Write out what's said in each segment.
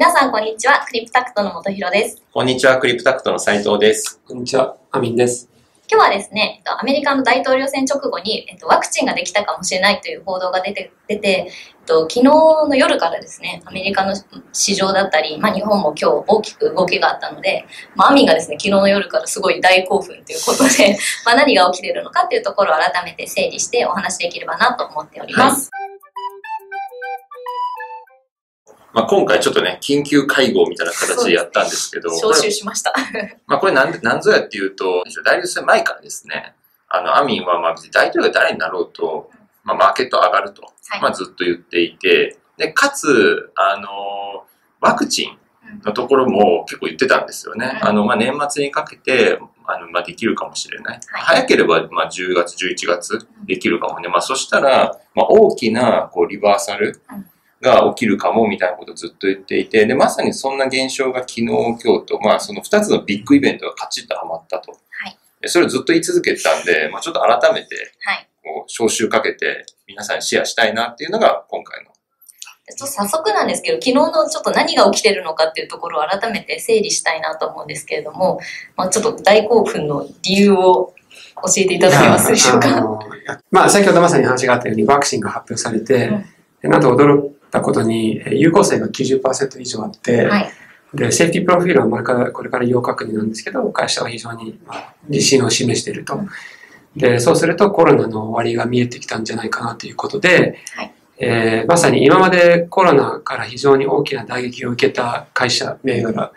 皆さん、こんにちは。クリプタクトの元弘です。こんにちは、クリプタクトの斉藤です。こんにちは、アミンです。今日はですね、えっとアメリカの大統領選直後に、えっと、ワクチンができたかもしれないという報道が出て、出て、えっと、昨日の夜からですね、アメリカの市場だったり、まあ、日本も今日大きく動きがあったので、まあ、アミンがですね、昨日の夜からすごい大興奮ということで、まあ、何が起きているのかっていうところを改めて整理してお話しできればなと思っております。まあ、今回ちょっとね、緊急会合みたいな形でやったんですけど、招集しました。まあ、これなんで、なんぞやっていうと、大統領選前からですね、あの、アミンはまあ別に大統領が誰になろうと、まあ、マーケット上がると、はいまあ、ずっと言っていて、で、かつ、あの、ワクチンのところも結構言ってたんですよね。うんあの、まあ、年末にかけて、あの、まあ、できるかもしれない。はい早ければ、まあ、10月、11月できるかもね。まあ、そしたら、まあ、大きな、こう、リバーサルが起きるかも、みたいなことをずっと言っていて、で、まさにそんな現象が昨日、今日と、まあ、その2つのビッグイベントがカチッとはまったと。はいでそれをずっと言い続けてたんで、まあ、ちょっと改めて、はい。こう、招集かけて、皆さんにシェアしたいなっていうのが、今回の。ちょっと早速なんですけど、昨日のちょっと何が起きてるのかっていうところを改めて整理したいなと思うんですけれども、まあ、ちょっと大興奮の理由を教えていただけますでしょうか？あのまあ、先ほどまさに話があったように、ワクチンが発表されて、でなんと驚いたことに、え有効性が90%以上あって、はい。で、セーフティープロフィールはまれからこれから要確認なんですけど、会社は非常にまあ自信を示していると。で、そうするとコロナの終わりが見えてきたんじゃないかなということで、はいえーまさに今までコロナから非常に大きな打撃を受けた会社、銘柄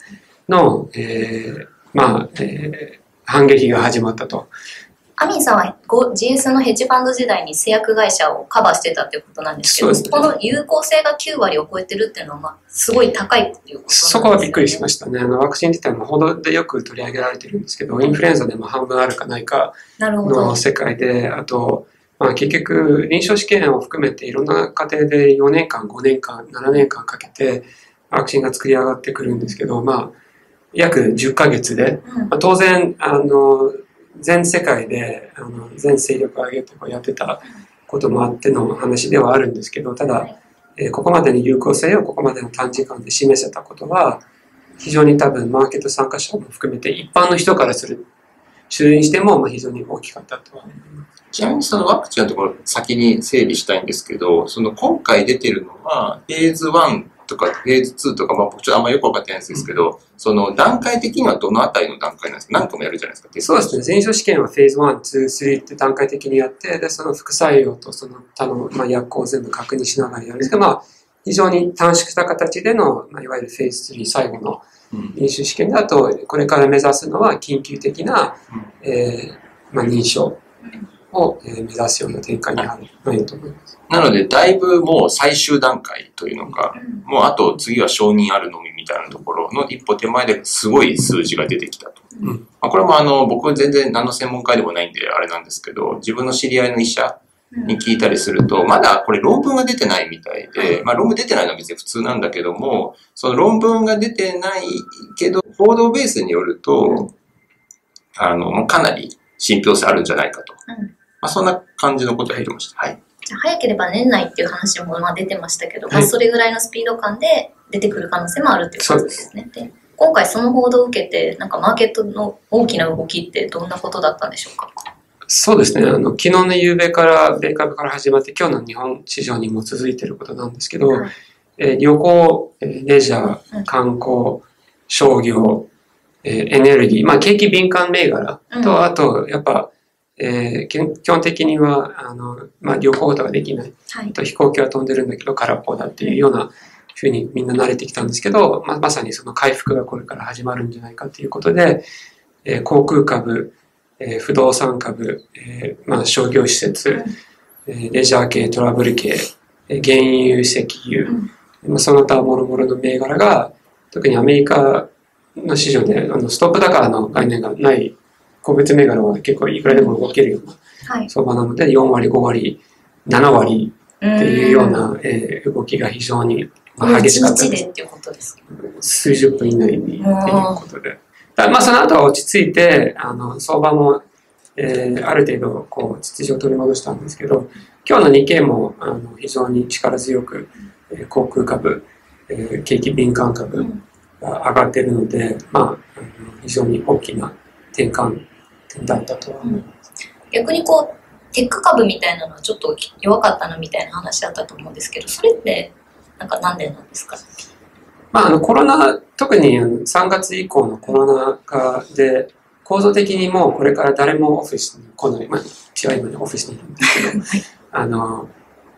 の、えーまあ、えー反撃が始まったと。アミンさんはご GS のヘッジファンド時代に製薬会社をカバーしてたっていうことなんですけど、ねこの有効性が9割を超えてるっていうのは、まあ、すごい高いっていうことなんですそこはびっくりしまししたね。あの、ワクチン自体も報道でよく取り上げられてるんですけど、インフルエンザでも半分あるかないかの。世界で、あと、まあ、結局、臨床試験を含めていろんな過程で4年間、5年間、7年間かけて、ワクチンが作り上がってくるんですけど、まあ、約10ヶ月で、うんまあ、当然、あの、全世界で、あの、全勢力を挙げてこうやってたこともあっての話ではあるんですけど、ただ、はいえーここまでの有効性をここまでの短時間で示せたことは、非常に多分マーケット参加者も含めて一般の人からする、主にしてもまあ非常に大きかったとは思います。ちなみにそのワクチンのところ先に整理したいんですけど、その今回出てるのは、フェーズ1とかフェーズ2とか、まあ僕ちょっとあんまよくわかってないんですけど、その段階的にはどのあたりの段階なんですか？何個もやるじゃないですか？そうですね。前床試験はフェーズ1、2、3って段階的にやって、で、その副作用とその他の、まあ、薬効を全部確認しながらやる。んですけど、まあ、非常に短縮した形での、まあ、いわゆるフェーズ3最後のうん。臨床試験だと、これから目指すのは緊急的な、えーまあ、認証を、えー目指すような展開になると思います。なので、だいぶもう最終段階というのか、うんもうあと次は承認あるのみみたいなところの一歩手前ですごい数字が出てきたと。うんまあ、これもあの、僕全然何の専門家でもないんであれなんですけど、自分の知り合いの医者に聞いたりすると、まだこれ論文が出てないみたいで、まあ論文出てないのは別に普通なんだけども、その論文が出てないけど、報道ベースによると、あの、かなり信憑性あるんじゃないかと。うんまあそんな感じのことを言ってました。はい。じゃあ早ければ年内っていう話もまあ出てましたけど、まあ、はいそれぐらいのスピード感で出てくる可能性もあるっていうことですね。で今回その報道を受けて、なんかマーケットの大きな動きってどんなことだったんでしょうか？そうですね。あの、昨日の夕べから、米株から始まって、今日の日本市場にも続いていることなんですけど、はいえー旅行、えーレジャうんー、観光、商業、えーエネルギー、まあ、景気敏感銘柄と、うんあと、やっぱ、えー基基本的には、あの、まあ、旅行とかできない。はい。あと飛行機は飛んでるんだけど空っぽだっていうようなふうにみんな慣れてきたんですけど、まあ、まさにその回復がこれから始まるんじゃないかということで、えー航空株、えー不動産株、えーまあ、商業施設、えーレジャー系、トラブル系、えー原油、石油、まあ、その他諸々の銘柄が、特にアメリカの市場であのストップ高の概念がない個別銘柄は結構いくらでも動けるようなはい。相場なので、4割、5割、7割っっていうような、えー動きが非常にまあ激しかった1です。数十分以内にっていうことで。だまあその後は落ち着いて、あの、相場も、えーある程度、こう、秩序を取り戻したんですけど、今日の日経も、あの、非常に力強く、えー航空株、ええー景気敏感株うんが上がっているので、まあ、非常に大きな転換点だったとは思います。逆にこう、テック株みたいなのはちょっと弱かったなみたいな話だったと思うんですけど、それって、なんかなんでなんですか？まあ、あのコロナ、特に3月以降のコロナ禍で、構造的にもうこれから誰もオフィスに来ない、まあ、違う今ねオフィスにいるんですけど、あの、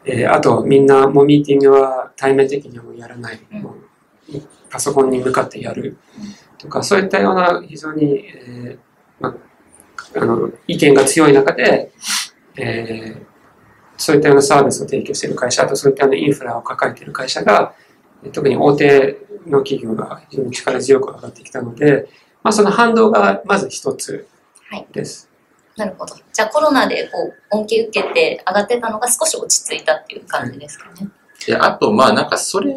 えーあとみんなもうミーティングは対面的にはもうやらない、うんパソコンに向かってやるとか、そういったような非常に、えーまあ、あの意見が強い中で、えーそういったようなサービスを提供している会社、あとそういったようなインフラを抱えている会社が、特に大手の企業が非常に力強く上がってきたので、まあ、その反動がまず一つはいです。なるほど。じゃあコロナでこう恩恵受けて上がってたのが少し落ち着いたっていう感じですかね。で、あと、まあなんかそれ、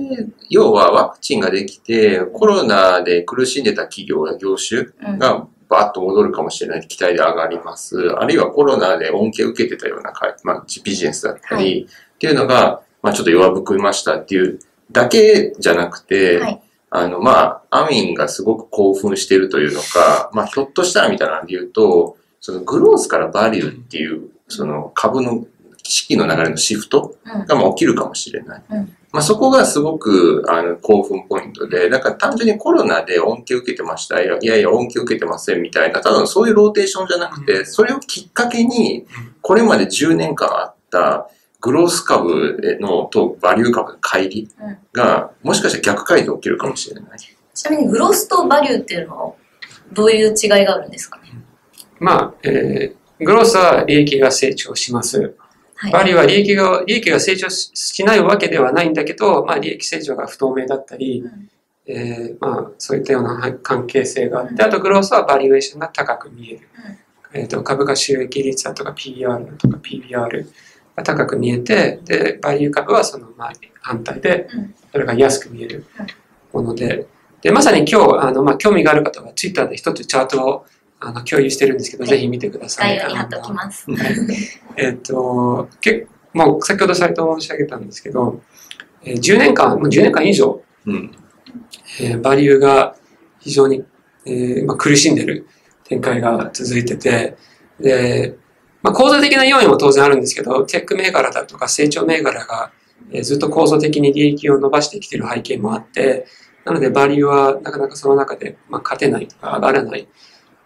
要はワクチンができて、コロナで苦しんでた企業や業種うん。がバーッと戻るかもしれない期待で上がります。あるいはコロナで恩恵を受けてたような会、まあビジネスだったり、はっていうのが、まあちょっと弱含みましたっていうだけじゃなくて、はいあの、まあ、アミンがすごく興奮してるというのか、まあ、ひょっとしたらみたいなんで言うと、そのグロースからバリューっていう、その株の資金の流れのシフトうん。がまあ起きるかもしれない。うんまあ、そこがすごくあの興奮ポイントで、だから単純にコロナで恩恵を受けてました、いやいやいや恩恵を受けてませんみたいな、ただのそういうローテーションじゃなくて、それをきっかけに、これまで10年間あったグロース株のとバリュー株の乖離うんが、もしかしたら逆回転起きるかもしれない。ちなみにグロースとバリューっていうのはどういう違いがあるんですかね？まあ、えーグロースは利益が成長します。はい。バリューは利益が、利益が成長ししないわけではないんだけど、まあ、利益成長が不透明だったり、うん。えーまあ、そういったようなはい関係性があって、あとグロースはバリュエーションが高く見える。えー、と株価収益率だとか PER だとか PBR が高く見えて、で、バリュー株はその、まあ、反対でうん、それが安く見えるもので、で、まさに今日、あの、まあ、興味がある方は Twitter で一つチャートをあの共有してるんですけど、はいぜひ見てください。概要に貼っておきます。えっ、と、結もう先ほどサイトを申し上げたんですけど、えー10年間、もう10年間以上、うん。えーバリューが非常に、えーまあ、苦しんでる展開が続いてて、で、まあ、構造的な要因も当然あるんですけど、テック銘柄だとか成長銘柄が、えーずっと構造的に利益を伸ばしてきてる背景もあって、なのでバリューはなかなかその中で、まあ、勝てないとか上がらない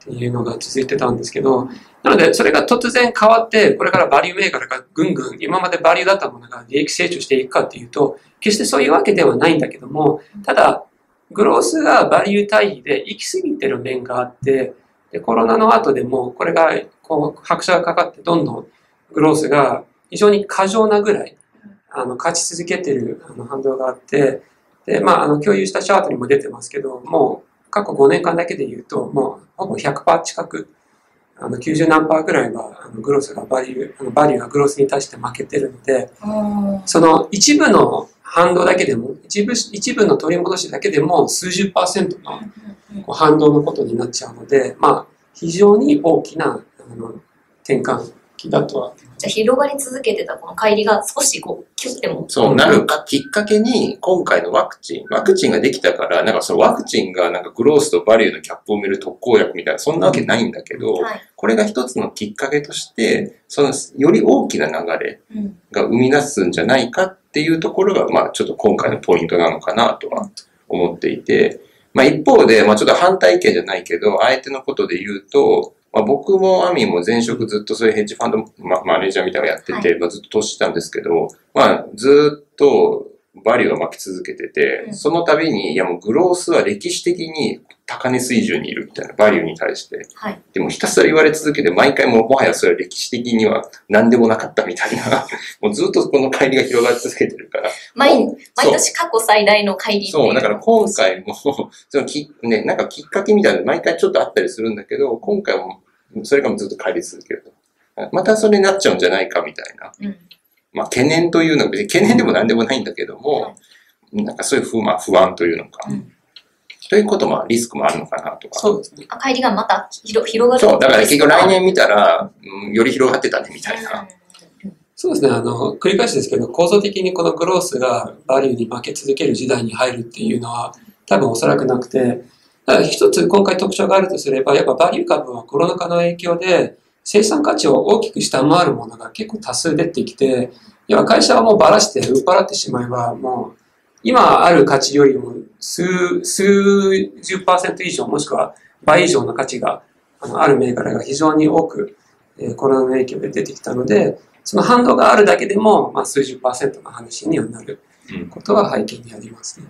っていうのが続いてたんですけど、なのでそれが突然変わって、これからバリュー銘柄がぐんぐん今までバリューだったものが利益成長していくかっていうと、決してそういうわけではないんだけども、ただ、グロースがバリュー対比で行き過ぎてる面があって、でコロナの後でもこれがこう拍車がかかってどんどんグロースが非常に過剰なぐらいあの勝ち続けてるあの反動があって、で、まあ、あの共有したチャートにも出てますけど、もう過去5年間だけで言うと、もうほぼ100%近く、あの90何パーぐらいはあのグロースがバリュー、あのバリューがグロースに対して負けてるので、うんその一部の反動だけでも、一部、一部の取り戻しだけでも数十パーセントのこう反動のことになっちゃうので、まあ、非常に大きなあの転換期だとは。じゃあ広がり続けてたこの乖離が少しこうキュッてもそうなるきっかけに、今回のワクチン、ワクチンができたから、なんかそのワクチンがなんかグロースとバリューのキャップを埋める特効薬みたいな、そんなわけないんだけど、はい。これが一つのきっかけとして、そのより大きな流れうん。が生み出すんじゃないかっていうところが、まあちょっと今回のポイントなのかなとは思っていて、まあ一方で、まあちょっと反対意見じゃないけど、相手のことで言うと、まあ僕もアミも前職ずっとそういうヘッジファンドママネージャーみたいなのやってて、まあずっと投資してたんですけど、まあずっとバリューを巻き続けてて、うんその度に、いやもうグロースは歴史的に高値水準にいるみたいな、バリューに対して。はい。でもひたすら言われ続けて、毎回もうもはやそれは歴史的には何でもなかったみたいな、もうずっとこの乖離が広がり続けてるから。毎毎年過去最大の乖離っていそう、だから今回も、そのき、ね、なんかきっかけみたいなの毎回ちょっとあったりするんだけど、今回もそれがずっと帰り続けると。またそれになっちゃうんじゃないかみたいな。うん。まあ懸念というのは別に懸念でも何でもないんだけども、なんかそういう不,、まあ、不安というのか、うんということもリスクもあるのかなとか。そうですね。あ乖離がまた広広がる。そう、だから結局来年見たら、うんより広がってたねみたいな。うんそうですね。あの、繰り返しですけど、構造的にこのグロースがバリューに負け続ける時代に入るっていうのは、多分おそらくなくて、一つ今回特徴があるとすれば、やっぱバリュー株はコロナ禍の影響で、生産価値を大きく下回るものが結構多数出てきて、要は会社はもうばらして売っ払ってしまえば、もう今ある価値よりも数、数十パーセント以上、もしくは倍以上の価値があのある銘柄が非常に多く、えーコロナの影響で出てきたので、その反動があるだけでも、まあ、数十パーセントの話にはなるうんことが背景にありますね。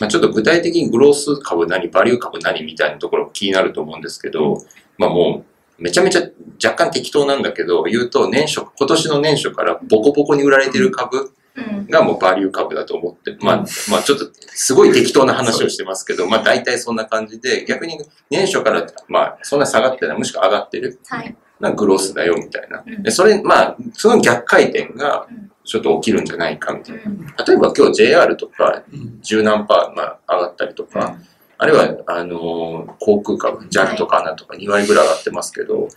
まあ、ちょっと具体的にグロース株何、バリュー株何みたいなところ気になると思うんですけど、まあもう、めちゃめちゃ若干適当なんだけど、言うと年初、今年の年初からボコボコに売られてる株うん。がもうバリュー株だと思って、まあ、まあちょっとすごい適当な話をしてますけど、まあ大体そんな感じで、逆に年初からまあそんな下がってない、むしろ上がってる。はい。なグロースだよみたいな。うんでそれ、まあ、その逆回転がうんちょっと起きるんじゃないかみたいな。うん。例えば今日 JR とかうん十何パー、まあ、上がったりとか、あるいは、あのー航空株、JAL とか ANA とか2割ぐらい上がってますけど、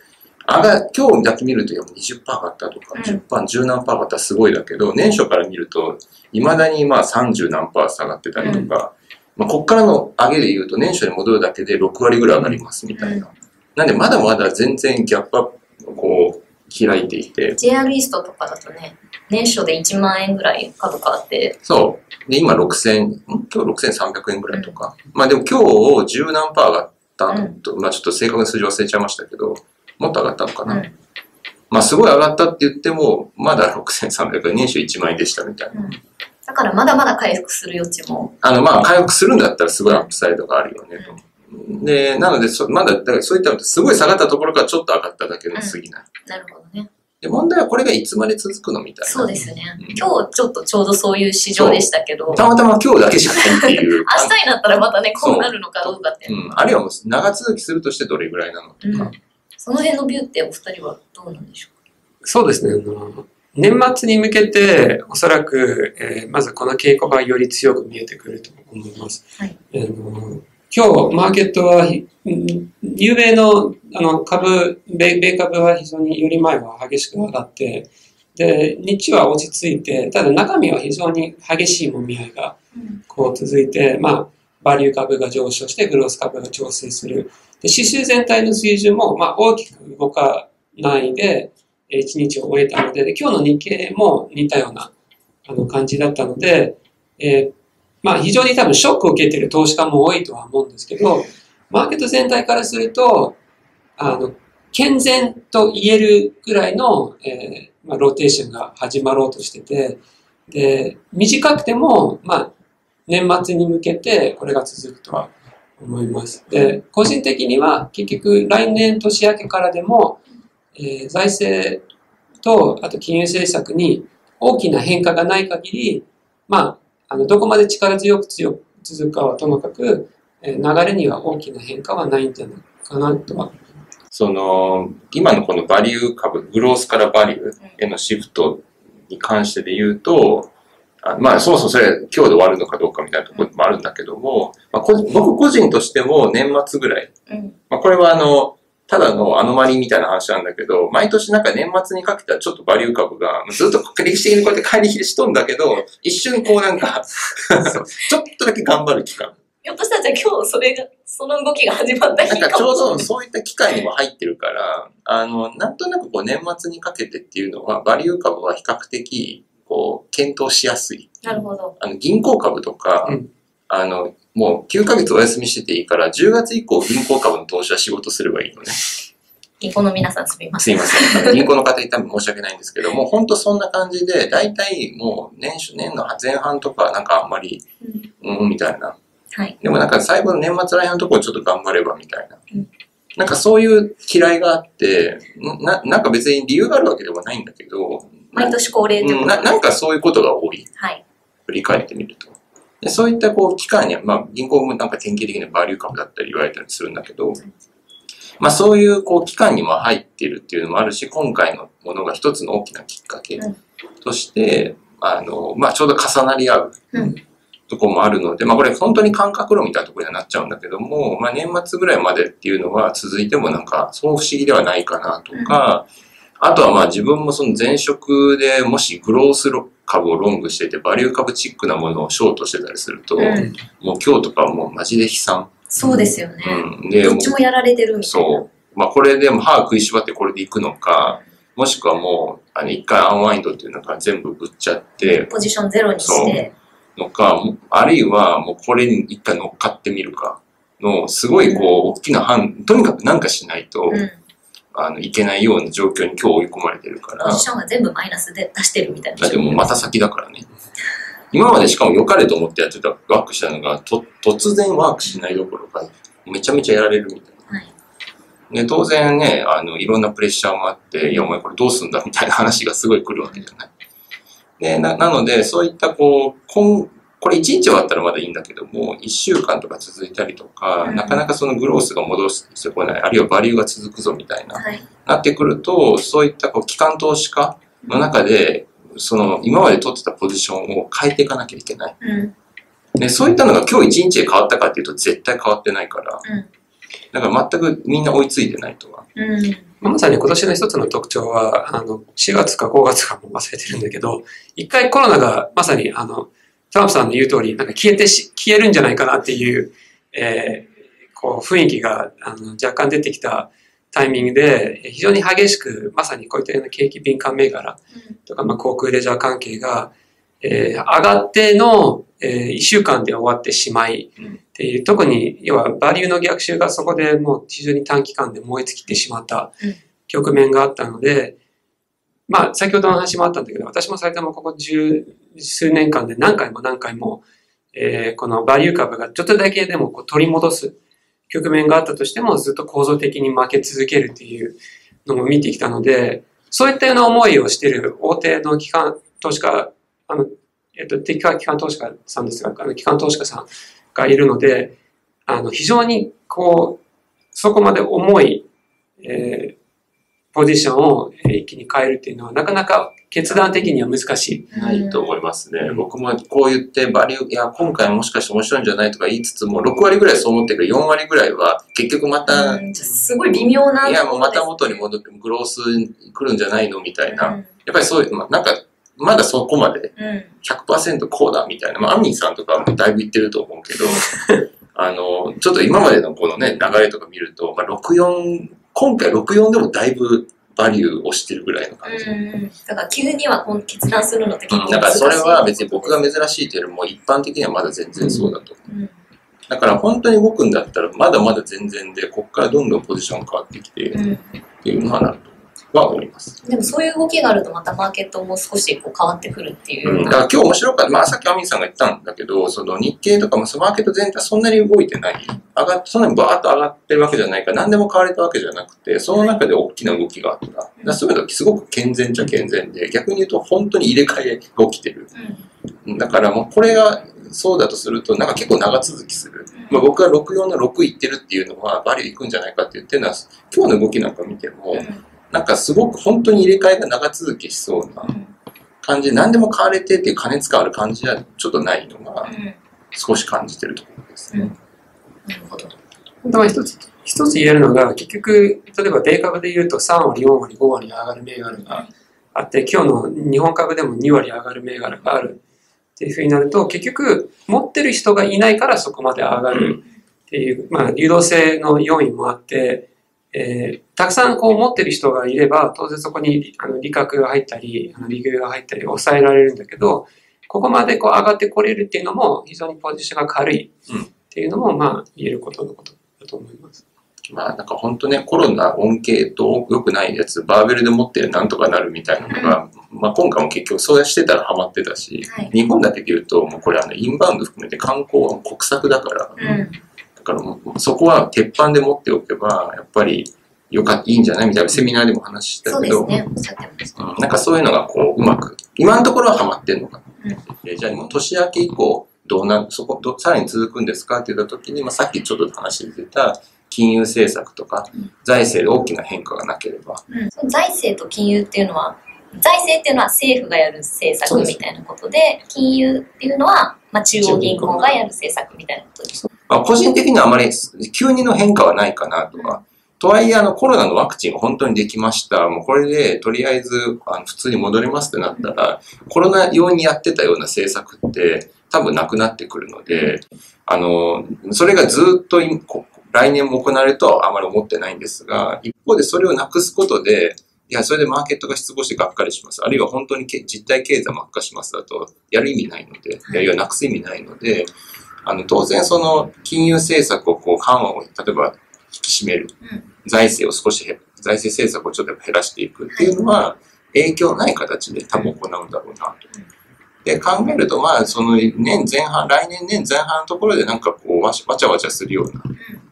上が、今日だけ見るといや20%上がったとか、うん。10%、10何パー上がったらすごいだけど、年初から見ると、未だにまあ30何パー下がってたりとか、まあ、こっからの上げで言うと、年初に戻るだけで6割ぐらい上がりますみたいな。なんで、まだまだ全然ギャップアップ、こう、開いていて、JR イーストとかだとね、年初で1万円ぐらい株価あって、そう。で、今6000、ん？今日6300円ぐらいとか。まあでも今日十何パー上がったと、まあちょっと正確な数字忘れちゃいましたけど、もっと上がったのかな。うんまあすごい上がったって言っても、まだ6300円、年収1万円でしたみたいな。だからまだまだ回復する余地も。あの、まあ回復するんだったらすごいアップサイドがあるよねと。で、なのでそ、まだ、だからそういったのすごい下がったところからちょっと上がっただけの過ぎない。なるほどね。で、問題はこれがいつまで続くのみたいな。そうですねうん。今日ちょっとちょうどそういう市場でしたけど、たまたま今日だけじゃないっていう。明日になったらまたね、こうなるのかどうかって。うん。あるいはもう長続きするとしてどれぐらいなのとか。うんその辺のビューってお二人はどうなんでしょそうですね。年末に向けて、おそらく、えーまずこの傾向がより強く見えてくると思います。はいあの今日、マーケットは、ひうん夕べのあの株米、米株は非常により前は激しく上がって、で、日中は落ち着いて、ただ中身は非常に激しいもみ合いが。こう続いて、まあ、バリュー株が上昇して、グロース株が調整する。で指数全体の水準も、まあ、大きく動かないで、えー一日を終えたので、で今日の日経も似たようなあの感じだったので、えーまあ、非常に多分ショックを受けている投資家も多いとは思うんですけど、マーケット全体からすると、あの、健全と言えるぐらいの、えーまあ、ローテーションが始まろうとしてて、で、短くても、まあ、年末に向けてこれが続くとは思います。で、個人的には結局来年年明けからでも、えー財政と、あと金融政策に大きな変化がない限り、まあ、あの、どこまで力強く強く続くかはともかく、えー流れには大きな変化はないんじゃないかなとは。その、今のこのバリュー株、グロースからバリューへのシフトに関してで言うと、あまあ、そもそもそれ今日で終わるのかどうかみたいなところもあるんだけども、まあ、こ僕個人としても年末ぐらい、うん。まあ、これはあの、ただのアノマリーみたいな話なんだけど、毎年なんか年末にかけてはちょっとバリュー株が、ずっと歴史的にこうやって帰りしとんだけど、一瞬こうなんか、ちょっとだけ頑張る期間。ひょっとしたらじゃあ今日それが、その動きが始まった日かなんかちょう。どそういった機会にも入ってるから、あの、なんとなくこう年末にかけてっていうのは、バリュー株は比較的、こう、検討しやすい。なるほど。あの、銀行株とか、うんあの、もう9ヶ月お休みしてていいから、10月以降銀行株の投資は仕事すればいいのね。銀行の皆さんすみますせん。いません。銀行の方に多分申し訳ないんですけど も、本当そんな感じで、大体もう年初、年の前半とかはなんかあんまり、うんうん、みたいな。はい。でもなんか最後の年末来のところちょっと頑張ればみたいな。うんなんかそういう嫌いがあって、ななんか別に理由があるわけではないんだけど、毎年恒例といううん、ことななんかそういうことが多い。はい。振り返ってみると。でそういったこう期間には、まあ銀行もなんか典型的なバリュー株だったり言われたりするんだけど、まあそういうこう期間にも入っているっていうのもあるし、今回のものが一つの大きなきっかけうん。として、あの、まあちょうど重なり合ううん。ところもあるので、まあこれ本当に感覚論みたいなところにはなっちゃうんだけども、まあ年末ぐらいまでっていうのは続いてもなんかそう不思議ではないかなとか、あとはまあ自分もその前職でもしグロース株をロングしてて、バリュー株チックなものをショートしてたりすると、うんもう今日とかはもうマジで悲惨。そうですよね。うん。で、どっちもやられてるみたいな。そう。まあこれでも歯食いしばってこれでいくのか、もしくはもう、あの、一回アンワインドっていうのが全部売っちゃって、ポジションゼロにして。のか、あるいはもうこれに一回乗っかってみるかの、すごいこう、大きな判、とにかくなんかしないと、うん。あの、いけないような状況に今日追い込まれてるからポ、ジションが全部マイナスで出してるみたいな。だってもうまた先だからね。今までしかも良かれと思ってやってたワークしたのが、と、突然ワークしないどころか、めちゃめちゃやられるみたいな。はい。で、当然ね、あの、いろんなプレッシャーもあって、いや、お前これどうすんだみたいな話がすごい来るわけじゃない。で、な、なので、そういったこう、こん、これ1日終わったらまだいいんだけども、1週間とか続いたりとか、うんなかなかそのグロースが戻してこない、あるいはバリューが続くぞみたいな、はい。なってくると、そういったこう、機関投資家の中で、その、今まで取ってたポジションを変えていかなきゃいけない。うん。で、そういったのが今日1日で変わったかっていうと絶対変わってないから、うんだから全くみんな追いついてないとは。うん。まさに今年の一つの特徴は、あの、4月か5月かも忘れてるんだけど、一回コロナがまさに、あの、トランプさんの言う通り、なんか消えてし、消えるんじゃないかなっていう、えーこう、雰囲気が、あの、若干出てきたタイミングで、非常に激しく、まさにこういったような景気敏感銘柄とか、まあ、航空レジャー関係が、えー上がっての、え1週間で終わってしまい、っていう、特に、要は、バリューの逆襲がそこでもう非常に短期間で燃え尽きてしまったうん。局面があったので、まあ、先ほどの話もあったんだけど、私も埼玉ここ十数年間で何回も何回も、えーこのバリュー株がちょっとだけでもこう取り戻す局面があったとしても、ずっと構造的に負け続けるっていうのも見てきたので、そういったような思いをしている大手の機関投資家、あの、えっと、敵は機関投資家さんですが、あの機関投資家さんがいるので、あの、非常にこう、そこまで重い、えーポジションをえー一気に変えるっていうのは、なかなか決断的には難しい。ないと思いますね。僕もこう言ってバリュー、いや、今回もしかして面白いんじゃないとか言いつつも、6割ぐらいそう思ってるけど、4割ぐらいは結局また、すごい微妙な。いや、もうまた元に戻って、グロース来るんじゃないのみたいな。うん。やっぱりそういう、まあ、なんか、まだそこまでうん。100%こうだみたいな。まあ、アミンさんとかはもうだいぶ言ってると思うけど、あの、ちょっと今までのこのね、流れとか見ると、まあ、64、今回64でもだいぶバリューをしてるぐらいの感じ。うん。だから急には決断するのって結構うん、だからそれは別に僕が難珍しいというよりも一般的にはまだ全然そうだと。しいうんだから本当に動くんだったらまだまだ全然で、ここからどんどんポジション変わってきてうん。っていうのはなるとは思います。でもそういう動きがあるとまたマーケットも少しこう変わってくるっていううん。だから今日面白かった。まあさっきアミンさんが言ったんだけど、その日経とかもそのマーケット全体そんなに動いてない。上がっそんなにバーッと上がってるわけじゃないから、何でも買われたわけじゃなくて、その中で大きな動きがあった。だからそういうのはすごく健全っちゃ健全で、逆に言うと本当に入れ替えが起きてる。うんだからもうこれがそうだとすると、なんか結構長続きする。まあ、僕が64の6いってるっていうのは、バリュー行くんじゃないかって言ってるのは、今日の動きなんか見ても、なんかすごく本当に入れ替えが長続きしそうなうん。感じ、何でも買われてっていう加熱感ある感じはちょっとないのがうん。少し感じてるところですね。なるほど。まあ一つ、一つ言えるのが、結局、例えば米株で言うと3割、4割、5割上がる銘柄があって、今日の日本株でも2割上がる銘柄がある。っていうふうになると、結局、持ってる人がいないからそこまで上がる。っていう、まあ、流動性の要因もあって、えーたくさんこう持ってる人がいれば、当然そこにあの利確が入ったり、あの利食が入ったり抑えられるんだけど、ここまでこう上がってこれるっていうのも非常にポジションが軽いっていうのも、まあ言えることのことだと思います。まあなんか本当ね、コロナ恩恵と良くないやつ、バーベルで持ってなんとかなるみたいなのが、まあ今回も結局そうしてたらハマってたし、はい。日本だけで言うと、もうこれあのインバウンド含めて観光は国策だから、うん。だからそこは鉄板で持っておけば、やっぱりよかいいんじゃない？みたいなセミナーでも話したけど、なんかそういうのがこううまく、今のところはハマってんのかうん。じゃあもう年明け以降、どうな、そこ、どさらに続くんですかって言った時に、まあ、さっきちょっと話で出た金融政策とかうん。財政で大きな変化がなければ、うん。財政と金融っていうのは、財政っていうのは政府がやる政策みたいなことで、金融っていうのは、まあ、中央銀行がやる政策みたいなことです。まあ、個人的にはあまり急にの変化はないかなとはとはいえ、あの、コロナのワクチンが本当にできました。もうこれで、とりあえず、あの普通に戻れますってなったら、コロナ用にやってたような政策って、多分なくなってくるので、あの、それがずっと来年も行われるとはあまり思ってないんですが、一方でそれをなくすことで、いや、それでマーケットが失望してがっかりします。あるいは本当に実体経済も悪化しますだと、やる意味ないので、いやいや、なくす意味ないので、あの、当然その金融政策をこう緩和を、例えば引き締める。うん財政を少し減、財政政策をちょっと減らしていくっていうのは、影響ない形で多分行うんだろうなと。で、考えると、まあ、その年前半、来年年前半のところでなんかこう、わしわちゃわちゃするような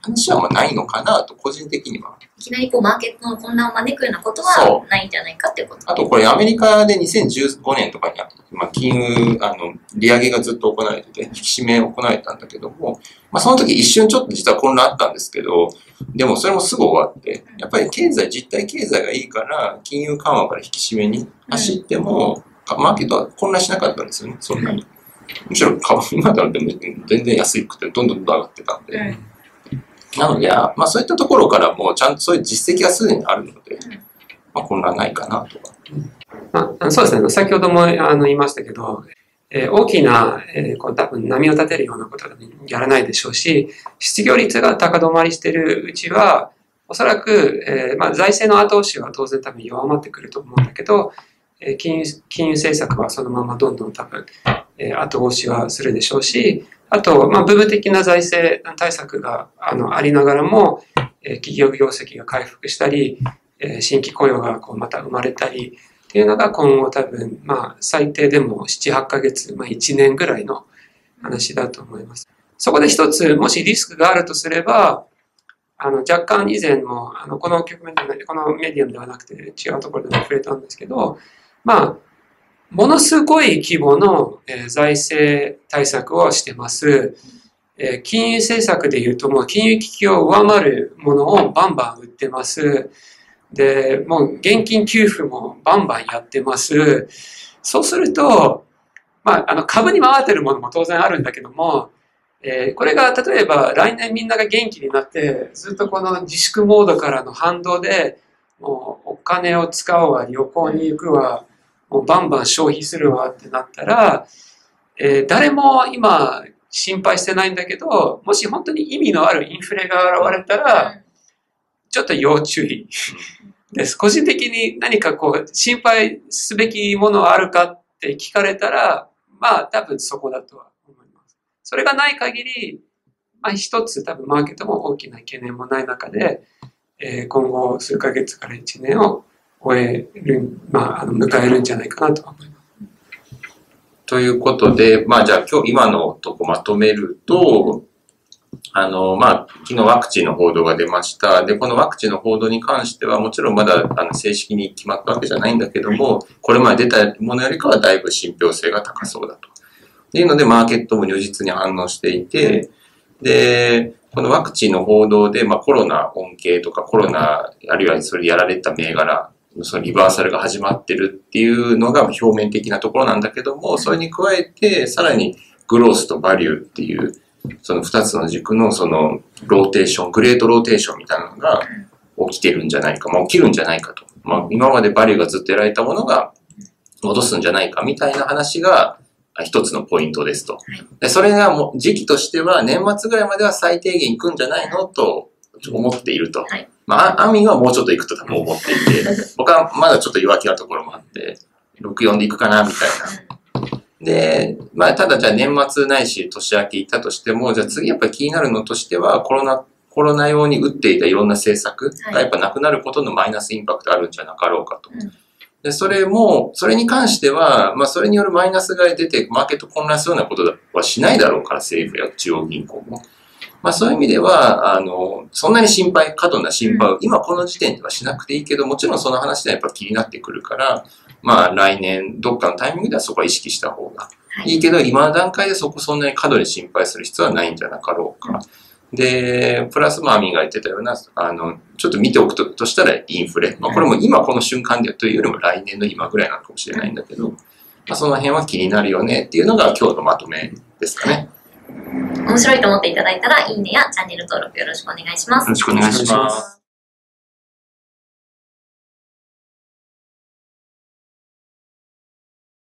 話はまあないのかなと、個人的には。いきなりこうマーケットの混乱を招くようなことそはないんじゃないかっていうことあと、これアメリカで2015年とかにあった、まあ、金融、あの、利上げがずっと行われてて、引き締め行われたんだけども、まあ、その時一瞬ちょっと実は混乱あったんですけど、でもそれもすぐ終わって、やっぱり経済、実体経済がいいから、金融緩和から引き締めに走っても、マーケットは混乱しなかったんですよね、そんなに。むしろ、か今だって全然安くて、どんどんどんどん上がってたんで。うんなので、あまあそういったところからもうちゃんとそういう実績がすでにあるので、まあ混乱ないかなとか。まあ、そうですね。先ほどもあの言いましたけど、えー大きな、えーこう多分波を立てるようなことはやらないでしょうし、失業率が高止まりしているうちは、おそらく、えーまあ、財政の後押しは当然多分弱まってくると思うんだけど、えー金融金融政策はそのままどんどん多分、えー後押しはするでしょうし、あと、まあ、部分的な財政対策があのありながらも、えー企業業績が回復したり、えー新規雇用がこうまた生まれたり、っていうのが今後多分、まあ、最低でも7、8ヶ月、まあ、1年ぐらいの話だと思います。そこで一つ、もしリスクがあるとすれば、あの、若干以前も、あの、この局面ではない、このメディアムではなくて違うところでも触れたんですけど、まあ、ものすごい規模の、え財政対策をしてます。え金融政策で言うともう金融危機を上回るものをバンバン売ってます。で、もう現金給付もバンバンやってます。そうすると、まあ、あの株に回ってるものも当然あるんだけども、えーこれが例えば来年みんなが元気になって、ずっとこの自粛モードからの反動で、もうお金を使おうわ、旅行に行くわ、もうバンバン消費するわってなったら、えー誰も今心配してないんだけど、もし本当に意味のあるインフレが現れたら、ちょっと要注意です。個人的に何かこう心配すべきものはあるかって聞かれたら、まあ多分そこだとは思います。それがない限り、まあ一つ多分マーケットも大きな懸念もない中で、えー今後数ヶ月から1年を終える、まああの迎えるんじゃないかなと思います。ということで、まあじゃあ今日今のとこまとめると、あの、まあ、昨日ワクチンの報道が出ました。で、このワクチンの報道に関しては、もちろんまだあの正式に決まったわけじゃないんだけども、これまで出たものよりかはだいぶ信憑性が高そうだと。っていうので、マーケットも如実に反応していて、で、このワクチンの報道で、まあ、コロナ恩恵とかコロナ、あるいはそれやられた銘柄、そのリバーサルが始まってるっていうのが表面的なところなんだけども、それに加えて、さらにグロースとバリューっていう、その二つの軸のそのローテーション、グレートローテーションみたいなのが起きてるんじゃないか、まあ起きるんじゃないかと。まあ今までバリューがずっと得られたものが戻すんじゃないかみたいな話があ一つのポイントですと。でそれがもう時期としては年末ぐらいまでは最低限行くんじゃないのと思っていると。はいまあ、アミンはもうちょっと行くと多分思っていて、僕はまだちょっと弱気なところもあって、64で行くかなみたいな。で、まあ、ただじゃあ年末ないし年明け行ったとしても、じゃあ次やっぱり気になるのとしては、コロナ、コロナ用に打っていたいろんな政策がやっぱなくなることのマイナスインパクトあるんじゃなかろうかと。うんで、それも、それに関しては、まあ、それによるマイナスが出て、マーケット混乱するようなことはしないだろうから、政府や中央銀行も。まあ、そういう意味では、あの、そんなに心配、過度な心配を、今この時点ではしなくていいけど、もちろんその話ではやっぱ気になってくるから、まあ、来年、どっかのタイミングではそこは意識した方がはいいいけど、今の段階でそこそんなに過度に心配する必要はないんじゃなかろうか。で、プラスまあ、アミが言ってたような、あの、ちょっと見ておくととしたらインフレ。まあ、これも今この瞬間でというよりも来年の今ぐらいなのかもしれないんだけど、まあ、その辺は気になるよねっていうのが今日のまとめですかね。面白いと思っていただいたら、いいねやチャンネル登録よろしくお願いしますよろ。しくお願いします。